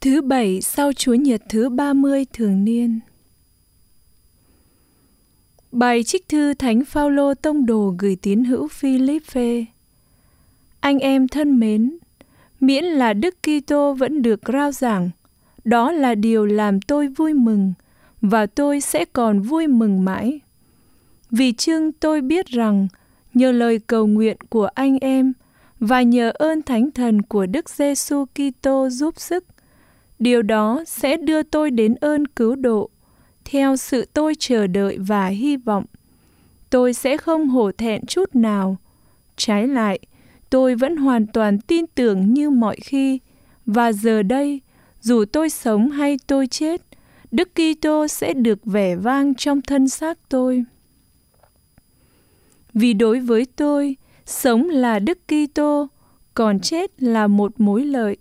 Thứ bảy sau Chúa Nhật thứ 30 thường niên. Bài trích thư Thánh Phaolô tông đồ gửi tín hữu Philippe. Anh em thân mến, miễn là Đức Kitô vẫn được rao giảng, đó là điều làm tôi vui mừng và tôi sẽ còn vui mừng mãi. Vì chưng tôi biết rằng nhờ lời cầu nguyện của anh em và nhờ ơn thánh thần của Đức Giêsu Kitô giúp sức, điều đó sẽ đưa tôi đến ơn cứu độ theo sự tôi chờ đợi và hy vọng. Tôi sẽ không hổ thẹn chút nào. Trái lại, tôi vẫn hoàn toàn tin tưởng như mọi khi và giờ đây, dù tôi sống hay tôi chết, Đức Kitô sẽ được vẻ vang trong thân xác tôi. Vì đối với tôi, sống là Đức Kitô, còn chết là một mối lợi.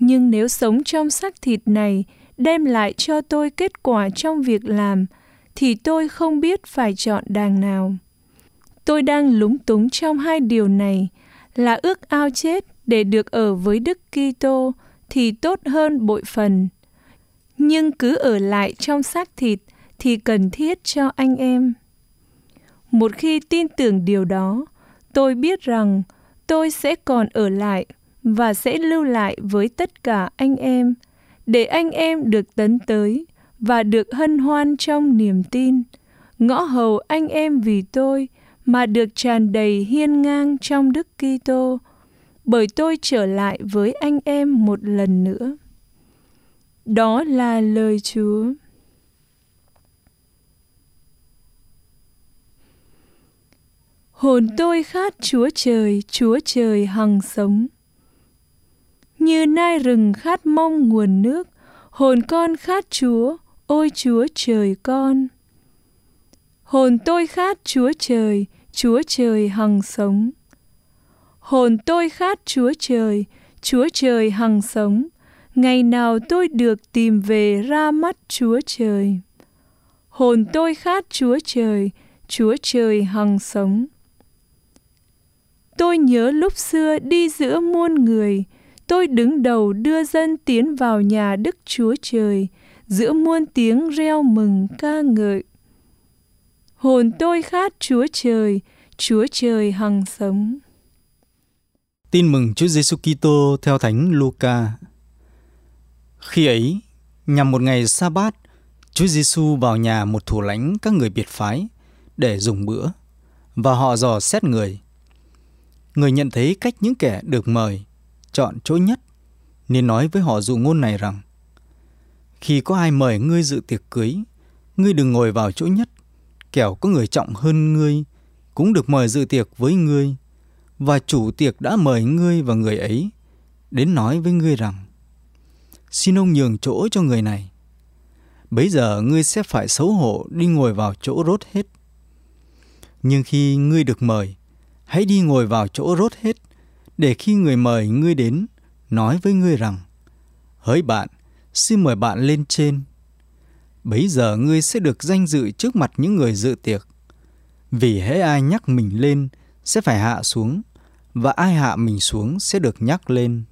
Nhưng nếu sống trong xác thịt này đem lại cho tôi kết quả trong việc làm, thì tôi không biết phải chọn đàng nào. Tôi đang lúng túng trong hai điều này là ước ao chết để được ở với Đức Kitô thì tốt hơn bội phần. Nhưng cứ ở lại trong xác thịt thì cần thiết cho anh em. Một khi tin tưởng điều đó, tôi biết rằng tôi sẽ còn ở lại và sẽ lưu lại với tất cả anh em để anh em được tấn tới và được hân hoan trong niềm tin ngõ hầu anh em vì tôi mà được tràn đầy hiên ngang trong Đức Kitô bởi tôi trở lại với anh em một lần nữa. Đó là lời Chúa. Hồn tôi khát Chúa trời, Chúa trời hằng sống. Như nai rừng khát mong nguồn nước, hồn con khát Chúa, ôi Chúa trời con. Hồn tôi khát Chúa trời, Chúa trời hằng sống. Hồn tôi khát Chúa trời, Chúa trời hằng sống. Ngày nào tôi được tìm về ra mắt Chúa trời. Hồn tôi khát Chúa trời, Chúa trời hằng sống. Tôi nhớ lúc xưa đi giữa muôn người, tôi đứng đầu đưa dân tiến vào nhà Đức Chúa Trời, giữa muôn tiếng reo mừng ca ngợi. Hồn tôi khát Chúa Trời, Chúa Trời hằng sống. Tin mừng Chúa Giêsu Kitô theo Thánh Luca. Khi ấy, nhằm một ngày sa bát, Chúa Giêsu vào nhà một thủ lãnh các người biệt phái để dùng bữa và họ dò xét người người nhận thấy cách những kẻ được mời chọn chỗ nhất nên nói với họ dụ ngôn này rằng khi có ai mời ngươi dự tiệc cưới ngươi đừng ngồi vào chỗ nhất. Kẻo có người trọng hơn ngươi cũng được mời dự tiệc với ngươi và chủ tiệc đã mời ngươi và người ấy đến nói với ngươi rằng xin ông nhường chỗ cho người này. Bấy giờ ngươi sẽ phải xấu hổ đi ngồi vào chỗ rốt hết. Nhưng khi ngươi được mời hãy đi ngồi vào chỗ rốt hết, để khi người mời ngươi đến, nói với ngươi rằng, hỡi bạn, xin mời bạn lên trên. Bấy giờ ngươi sẽ được danh dự trước mặt những người dự tiệc. Vì hễ ai nhắc mình lên sẽ phải hạ xuống, và ai hạ mình xuống sẽ được nhắc lên.